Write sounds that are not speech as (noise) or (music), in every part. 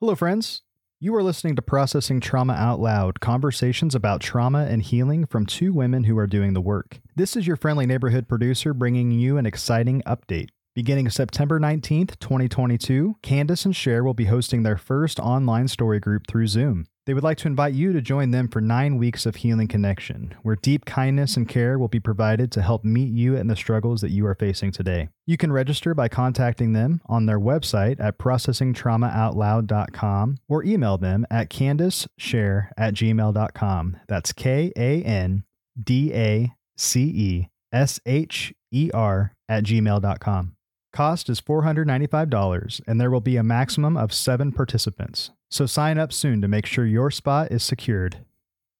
Hello, friends. You are listening to Processing Trauma Out Loud conversations about trauma and healing from two women who are doing the work. This is your friendly neighborhood producer bringing you an exciting update. Beginning September 19th, 2022, Kandace and Sher will be hosting their first online story group through Zoom. They would like to invite you to join them for nine weeks of healing connection, where deep kindness and care will be provided to help meet you in the struggles that you are facing today. You can register by contacting them on their website at processingtraumaoutloud.com or email them at kandacesher at gmail.com. That's K A N D A C E S H E R at gmail.com. Cost is $495, and there will be a maximum of seven participants. So sign up soon to make sure your spot is secured.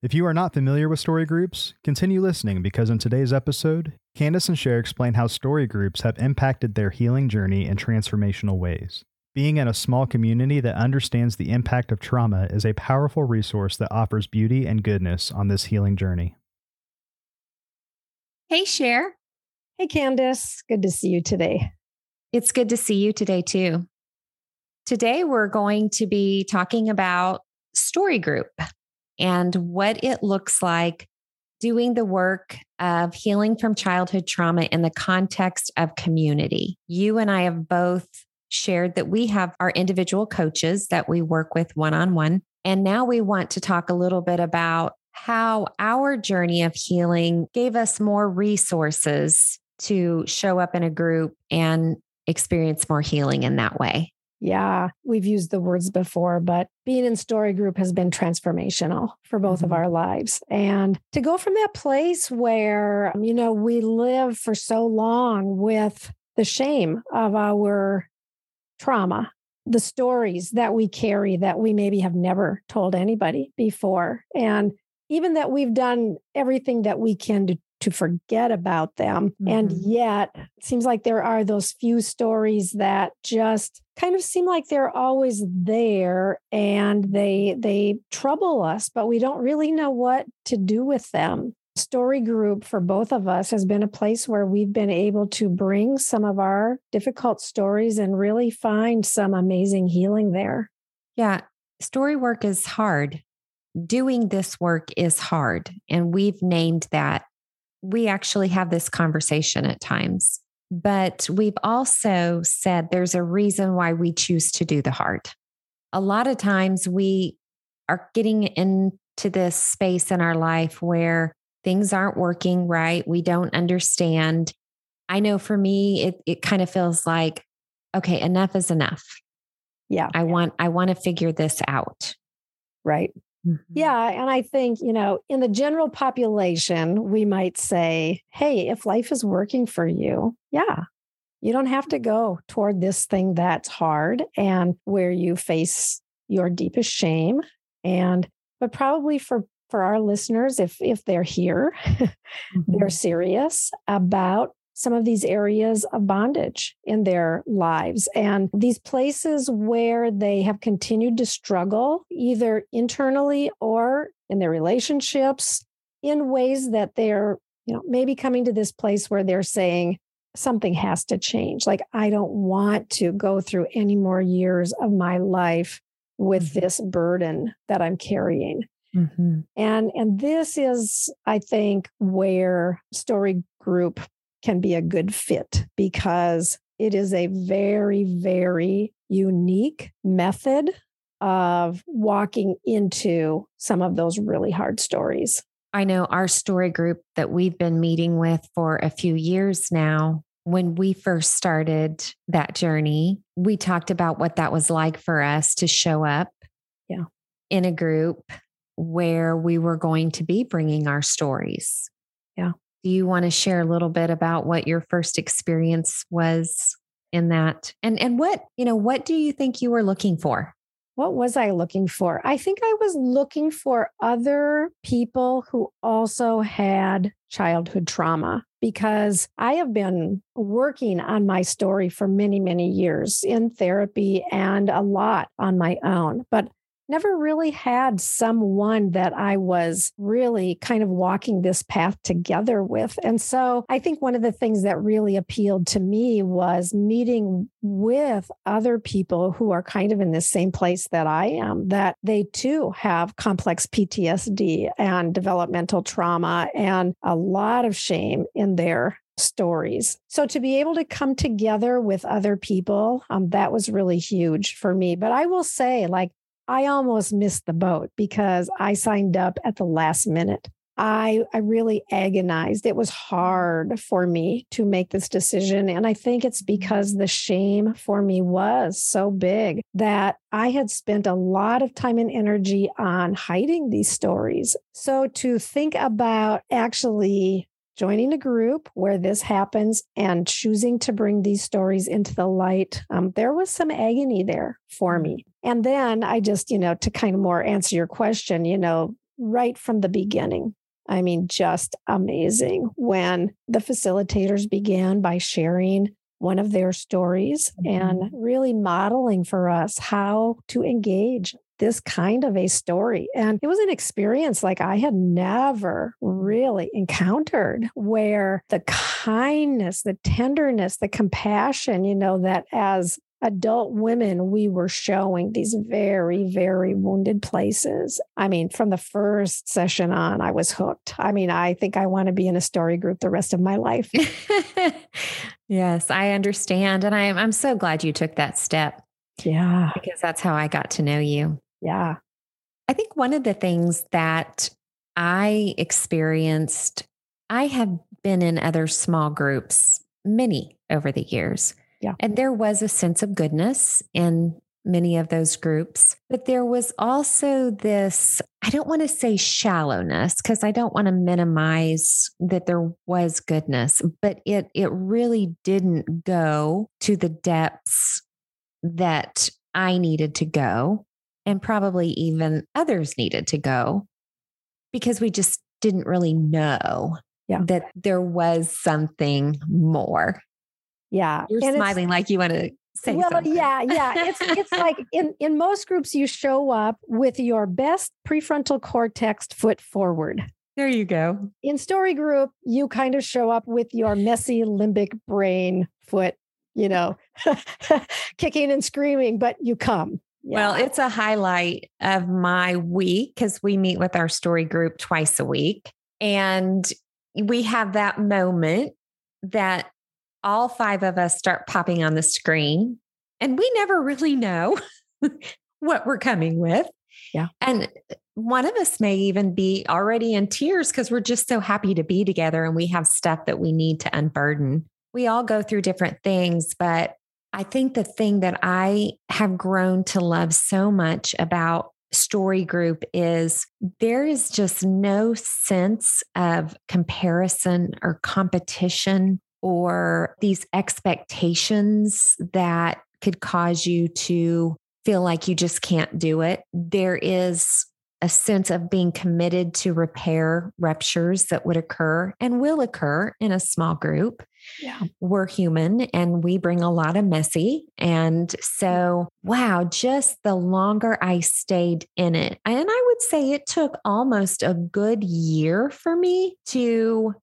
If you are not familiar with story groups, continue listening because in today's episode, Kandace and Sher explain how story groups have impacted their healing journey in transformational ways. Being in a small community that understands the impact of trauma is a powerful resource that offers beauty and goodness on this healing journey. Hey, Sher. Hey, Kandace. Good to see you today. It's good to see you today, too. Today, we're going to be talking about Story Group and what it looks like doing the work of healing from childhood trauma in the context of community. You and I have both shared that we have our individual coaches that we work with one on one. And now we want to talk a little bit about how our journey of healing gave us more resources to show up in a group and experience more healing in that way. Yeah, we've used the words before, but being in story group has been transformational for both mm-hmm. of our lives. And to go from that place where, you know, we live for so long with the shame of our trauma, the stories that we carry that we maybe have never told anybody before. And even that we've done everything that we can to to forget about them. Mm-hmm. And yet, it seems like there are those few stories that just kind of seem like they're always there and they they trouble us, but we don't really know what to do with them. Story group for both of us has been a place where we've been able to bring some of our difficult stories and really find some amazing healing there. Yeah, story work is hard. Doing this work is hard. And we've named that we actually have this conversation at times, but we've also said there's a reason why we choose to do the hard. A lot of times we are getting into this space in our life where things aren't working right. We don't understand. I know for me, it, it kind of feels like, okay, enough is enough. Yeah. I want, I want to figure this out. Right. Mm-hmm. Yeah. And I think, you know, in the general population, we might say, hey, if life is working for you, yeah, you don't have to go toward this thing that's hard and where you face your deepest shame. And, but probably for for our listeners if if they're here (laughs) mm-hmm. they're serious about some of these areas of bondage in their lives and these places where they have continued to struggle, either internally or in their relationships, in ways that they're, you know, maybe coming to this place where they're saying, something has to change. Like, I don't want to go through any more years of my life with mm-hmm. this burden that I'm carrying. Mm-hmm. And and this is, I think, where story group can be a good fit because it is a very, very unique method of walking into some of those really hard stories. I know our story group that we've been meeting with for a few years now. When we first started that journey, we talked about what that was like for us to show up yeah. in a group where we were going to be bringing our stories. Yeah. Do you want to share a little bit about what your first experience was in that? And and what, you know, what do you think you were looking for? What was I looking for? I think I was looking for other people who also had childhood trauma because I have been working on my story for many, many years in therapy and a lot on my own. But never really had someone that I was really kind of walking this path together with. And so I think one of the things that really appealed to me was meeting with other people who are kind of in the same place that I am, that they too have complex PTSD and developmental trauma and a lot of shame in their stories. So to be able to come together with other people, um, that was really huge for me. But I will say, like, I almost missed the boat because I signed up at the last minute. I, I really agonized. It was hard for me to make this decision. And I think it's because the shame for me was so big that I had spent a lot of time and energy on hiding these stories. So to think about actually joining a group where this happens and choosing to bring these stories into the light, um, there was some agony there for me. And then I just, you know, to kind of more answer your question, you know, right from the beginning, I mean, just amazing when the facilitators began by sharing one of their stories mm-hmm. and really modeling for us how to engage this kind of a story. And it was an experience like I had never really encountered where the kindness, the tenderness, the compassion, you know, that as adult women, we were showing these very, very wounded places. I mean, from the first session on, I was hooked. I mean, I think I want to be in a story group the rest of my life. (laughs) yes, I understand. And I'm, I'm so glad you took that step. Yeah. Because that's how I got to know you. Yeah. I think one of the things that I experienced, I have been in other small groups, many over the years. Yeah. And there was a sense of goodness in many of those groups. But there was also this, I don't want to say shallowness because I don't want to minimize that there was goodness, but it it really didn't go to the depths that I needed to go and probably even others needed to go because we just didn't really know yeah. that there was something more. Yeah. You're and smiling like you want to say well, something. yeah, yeah. It's it's (laughs) like in in most groups you show up with your best prefrontal cortex foot forward. There you go. In story group, you kind of show up with your messy limbic brain foot, you know, (laughs) kicking and screaming, but you come. Yeah. Well, it's a highlight of my week because we meet with our story group twice a week. And we have that moment that all five of us start popping on the screen, and we never really know (laughs) what we're coming with. Yeah. And one of us may even be already in tears because we're just so happy to be together and we have stuff that we need to unburden. We all go through different things, but I think the thing that I have grown to love so much about story group is there is just no sense of comparison or competition or these expectations that could cause you to feel like you just can't do it. There is a sense of being committed to repair ruptures that would occur and will occur in a small group. Yeah. We're human and we bring a lot of messy. And so, wow, just the longer I stayed in it, and I would say it took almost a good year for me to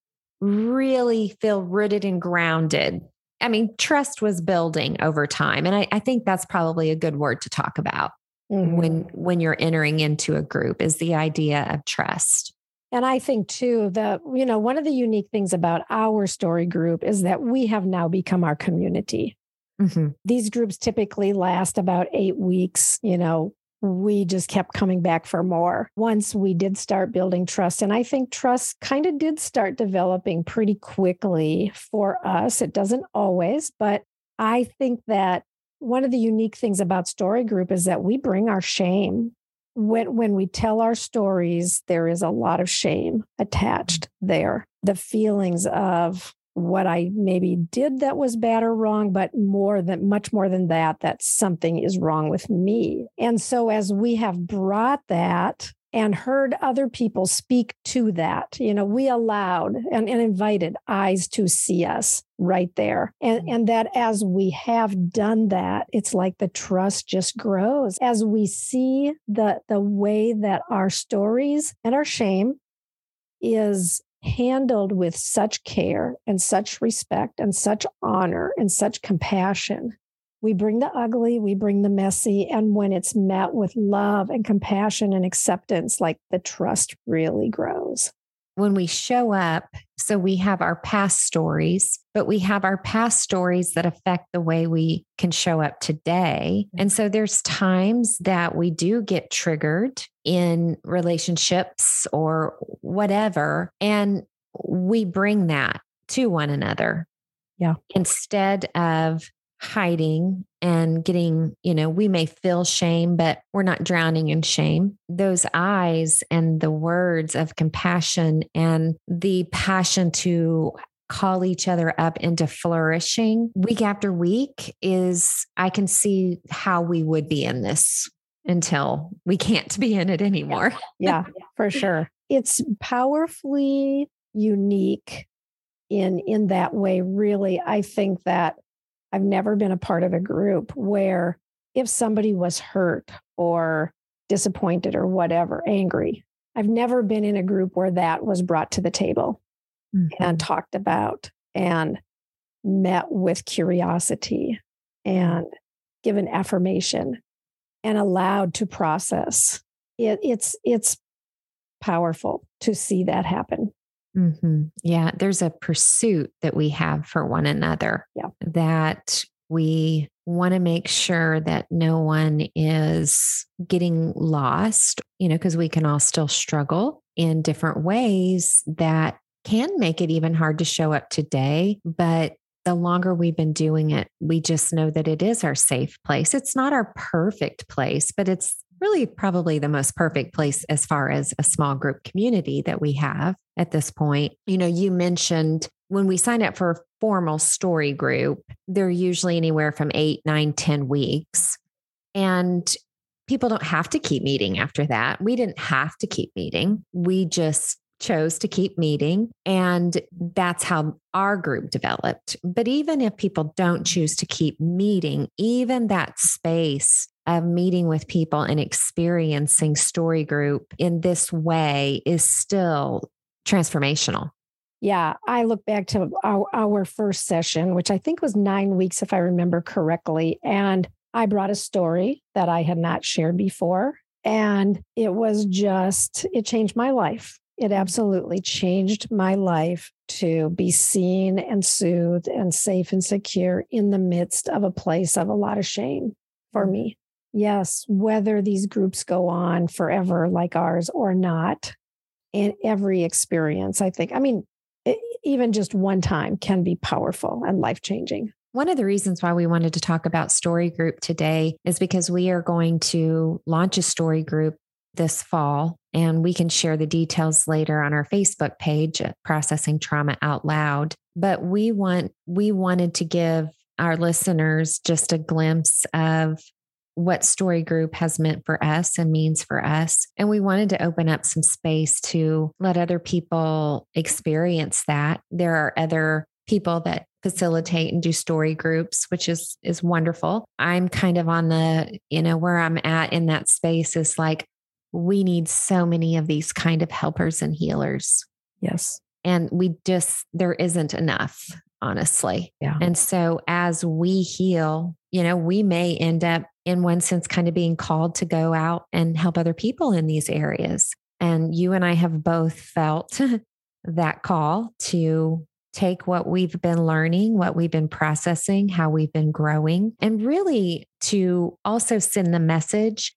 really feel rooted and grounded. I mean, trust was building over time. And I, I think that's probably a good word to talk about mm-hmm. when when you're entering into a group is the idea of trust. And I think too that you know one of the unique things about our story group is that we have now become our community. Mm-hmm. These groups typically last about 8 weeks, you know, we just kept coming back for more once we did start building trust. And I think trust kind of did start developing pretty quickly for us. It doesn't always, but I think that one of the unique things about story group is that we bring our shame when when we tell our stories there is a lot of shame attached there the feelings of what i maybe did that was bad or wrong but more than much more than that that something is wrong with me and so as we have brought that and heard other people speak to that. You know, we allowed and, and invited eyes to see us right there. And, mm. and that as we have done that, it's like the trust just grows as we see the, the way that our stories and our shame is handled with such care and such respect and such honor and such compassion we bring the ugly, we bring the messy. And when it's met with love and compassion and acceptance, like the trust really grows. When we show up, so we have our past stories, but we have our past stories that affect the way we can show up today. And so there's times that we do get triggered in relationships or whatever. And we bring that to one another. Yeah. Instead of hiding and getting, you know, we may feel shame, but we're not drowning in shame. Those eyes and the words of compassion and the passion to call each other up into flourishing week after week is, I can see how we would be in this until we can't be in it anymore. yeah, for sure. It's powerfully unique in in that way really i think that I've never been a part of a group where if somebody was hurt or disappointed or whatever, angry, I've never been in a group where that was brought to the table mm-hmm. and talked about and met with curiosity and given affirmation and allowed to process. It, it's it's powerful to see that happen. Mm-hmm. Yeah, there's a pursuit that we have for one another. Yeah. That we want to make sure that no one is getting lost, you know, because we can all still struggle in different ways that can make it even hard to show up today. But the longer we've been doing it, we just know that it is our safe place. It's not our perfect place, but it's really probably the most perfect place as far as a small group community that we have at this point. You know, you mentioned when we sign up for a formal story group, they're usually anywhere from eight, nine, ten weeks. And people don't have to keep meeting after that. We didn't have to keep meeting. We just chose to keep meeting. And that's how our group developed. But even if people don't choose to keep meeting, even that space of meeting with people and experiencing story group in this way is still transformational. Yeah, I look back to our, our first session, which I think was nine weeks, if I remember correctly. And I brought a story that I had not shared before. And it was just, it changed my life. It absolutely changed my life to be seen and soothed and safe and secure in the midst of a place of a lot of shame for mm. me. Yes, whether these groups go on forever like ours or not, in every experience, I think, I mean, even just one time can be powerful and life changing. One of the reasons why we wanted to talk about Story Group today is because we are going to launch a story group this fall, and we can share the details later on our Facebook page Processing Trauma Out Loud. But we want we wanted to give our listeners just a glimpse of what Story Group has meant for us and means for us. And we wanted to open up some space to let other people experience that. There are other people that facilitate and do story groups which is is wonderful. I'm kind of on the you know where i'm at in that space is like we need so many of these kind of helpers and healers. Yes. And we just there isn't enough honestly. Yeah. And so as we heal you know we may end up in one sense, kind of being called to go out and help other people in these areas. And you and I have both felt (laughs) that call to take what we've been learning, what we've been processing, how we've been growing, and really to also send the message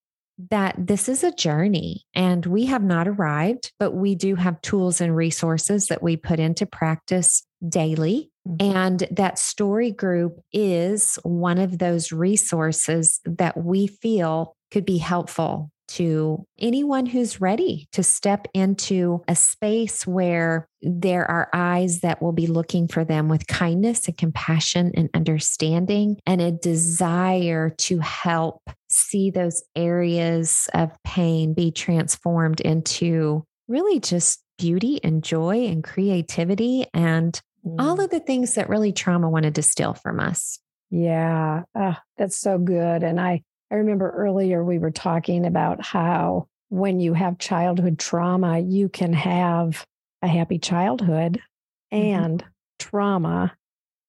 that this is a journey and we have not arrived, but we do have tools and resources that we put into practice daily. Mm-hmm. And that story group is one of those resources that we feel could be helpful to anyone who's ready to step into a space where there are eyes that will be looking for them with kindness and compassion and understanding and a desire to help see those areas of pain be transformed into really just beauty and joy and creativity and mm. all of the things that really trauma wanted to steal from us. Yeah, oh, that's so good. And I, I remember earlier we were talking about how when you have childhood trauma, you can have a happy childhood mm-hmm. and trauma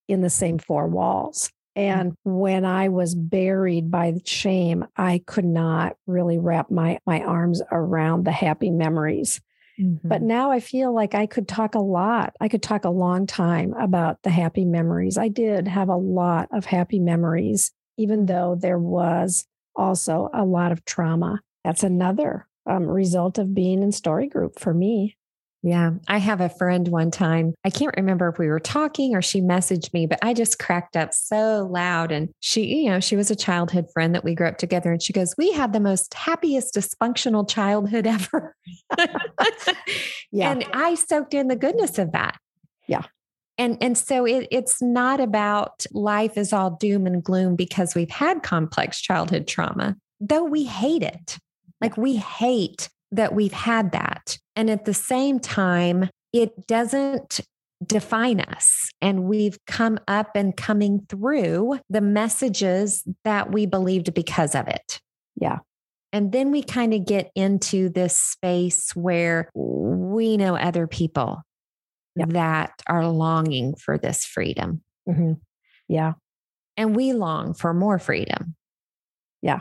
in the same four walls. And when I was buried by the shame, I could not really wrap my, my arms around the happy memories. Mm-hmm. But now I feel like I could talk a lot. I could talk a long time about the happy memories. I did have a lot of happy memories, even though there was also a lot of trauma. That's another um, result of being in story group for me. Yeah. I have a friend one time. I can't remember if we were talking or she messaged me, but I just cracked up so loud. And she, you know, she was a childhood friend that we grew up together. And she goes, We had the most happiest dysfunctional childhood ever. (laughs) yeah. And I soaked in the goodness of that. Yeah. And, and so it, it's not about life is all doom and gloom because we've had complex childhood trauma, though we hate it. Like we hate that we've had that. And at the same time, it doesn't define us. And we've come up and coming through the messages that we believed because of it. Yeah. And then we kind of get into this space where we know other people yeah. that are longing for this freedom. Mm-hmm. Yeah. And we long for more freedom. Yeah.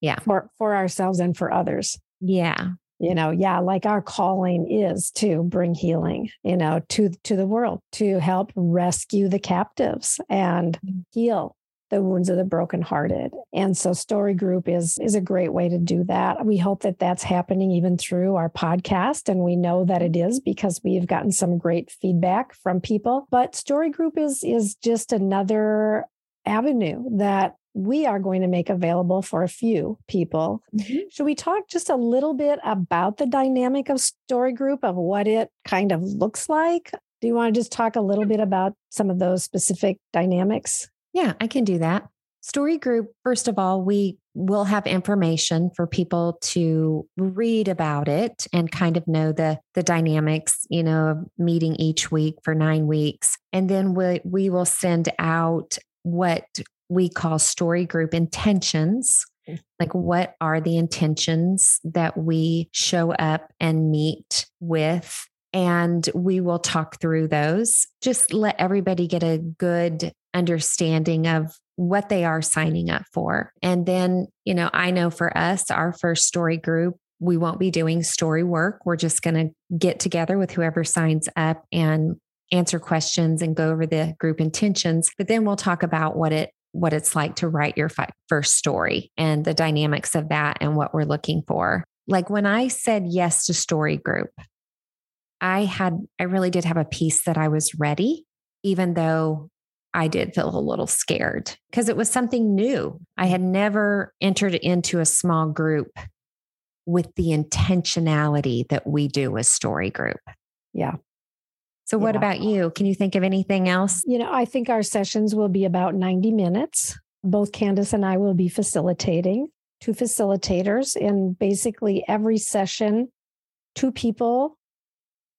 Yeah. For for ourselves and for others. Yeah you know yeah like our calling is to bring healing you know to to the world to help rescue the captives and mm. heal the wounds of the brokenhearted. And so story group is is a great way to do that. We hope that that's happening even through our podcast and we know that it is because we've gotten some great feedback from people. But story group is is just another avenue that we are going to make available for a few people. Mm-hmm. Should we talk just a little bit about the dynamic of story group of what it kind of looks like? Do you want to just talk a little bit about some of those specific dynamics? Yeah, I can do that. Story group, first of all, we will have information for people to read about it and kind of know the the dynamics, you know, of meeting each week for 9 weeks. And then we we will send out what we call story group intentions. Mm. Like, what are the intentions that we show up and meet with? And we will talk through those. Just let everybody get a good understanding of what they are signing up for. And then, you know, I know for us, our first story group, we won't be doing story work. We're just going to get together with whoever signs up and answer questions and go over the group intentions. But then we'll talk about what it what it's like to write your first story and the dynamics of that and what we're looking for. Like when I said yes to story group, I had, I really did have a piece that I was ready, even though I did feel a little scared because it was something new. I had never entered into a small group with the intentionality that we do with story group. Yeah. So, what yeah. about you? Can you think of anything else? You know, I think our sessions will be about 90 minutes. Both Kandace and I will be facilitating, two facilitators, in basically every session, two people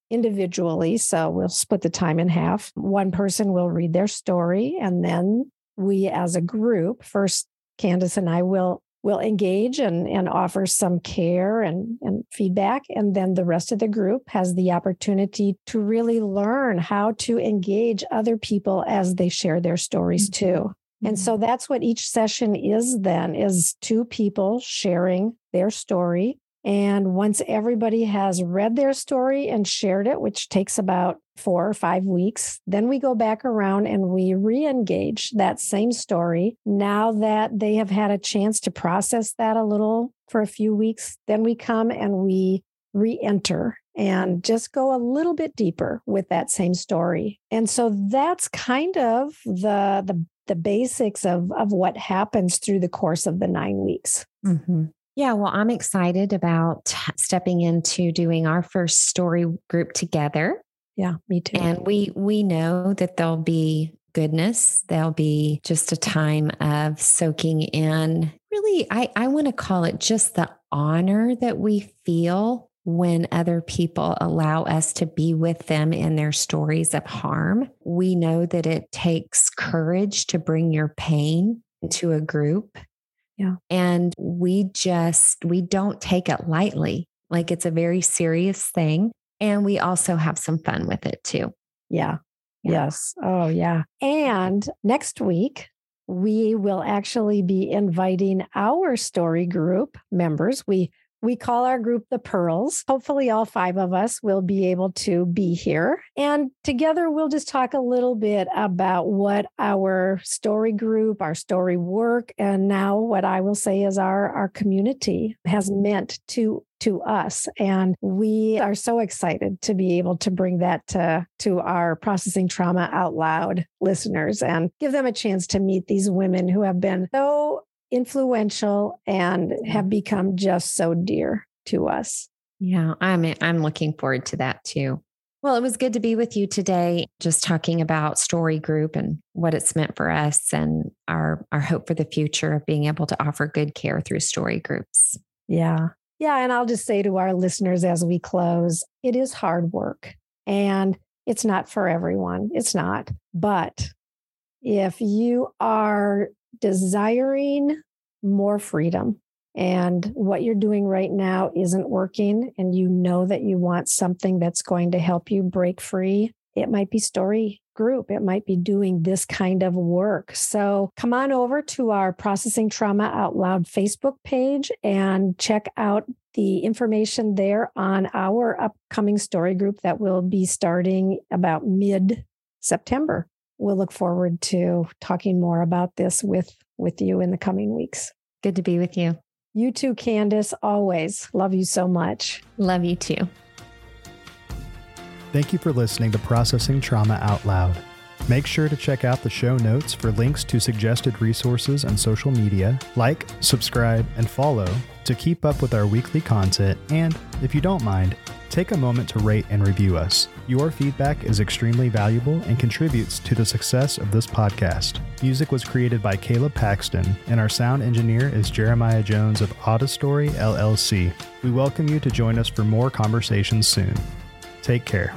individually. So, we'll split the time in half. One person will read their story, and then we as a group, first, Kandace and I will will engage and, and offer some care and, and feedback. And then the rest of the group has the opportunity to really learn how to engage other people as they share their stories mm-hmm. too. And mm-hmm. so that's what each session is then is two people sharing their story and once everybody has read their story and shared it, which takes about four or five weeks, then we go back around and we re engage that same story. Now that they have had a chance to process that a little for a few weeks, then we come and we re enter and just go a little bit deeper with that same story. And so that's kind of the, the, the basics of, of what happens through the course of the nine weeks. Mm-hmm. Yeah, well, I'm excited about stepping into doing our first story group together. Yeah, me too. And we we know that there'll be goodness. There'll be just a time of soaking in. Really, I, I want to call it just the honor that we feel when other people allow us to be with them in their stories of harm. We know that it takes courage to bring your pain into a group. Yeah. And we just, we don't take it lightly. Like it's a very serious thing. And we also have some fun with it too. Yeah. yeah. Yes. Oh, yeah. And next week, we will actually be inviting our story group members. We we call our group the Pearls. Hopefully, all five of us will be able to be here. And together, we'll just talk a little bit about what our story group, our story work, and now what I will say is our, our community has meant to to us. And we are so excited to be able to bring that to, to our processing trauma out loud listeners and give them a chance to meet these women who have been so influential and have become just so dear to us. Yeah, I'm I'm looking forward to that too. Well, it was good to be with you today, just talking about Story Group and what it's meant for us and our our hope for the future of being able to offer good care through story groups. Yeah. Yeah. And I'll just say to our listeners as we close, it is hard work and it's not for everyone. It's not. But if you are desiring more freedom and what you're doing right now isn't working and you know that you want something that's going to help you break free, it might be story group. It might be doing this kind of work. So come on over to our Processing Trauma Out Loud Facebook page and check out the information there on our upcoming story group that will be starting about mid September. We'll look forward to talking more about this with, with you in the coming weeks. Good to be with you. You too, Kandace. Always love you so much. Love you too. Thank you for listening to Processing Trauma Out Loud. Make sure to check out the show notes for links to suggested resources and social media. Like, subscribe, and follow to keep up with our weekly content. And if you don't mind, take a moment to rate and review us. Your feedback is extremely valuable and contributes to the success of this podcast. Music was created by Caleb Paxton, and our sound engineer is Jeremiah Jones of Audistory LLC. We welcome you to join us for more conversations soon. Take care.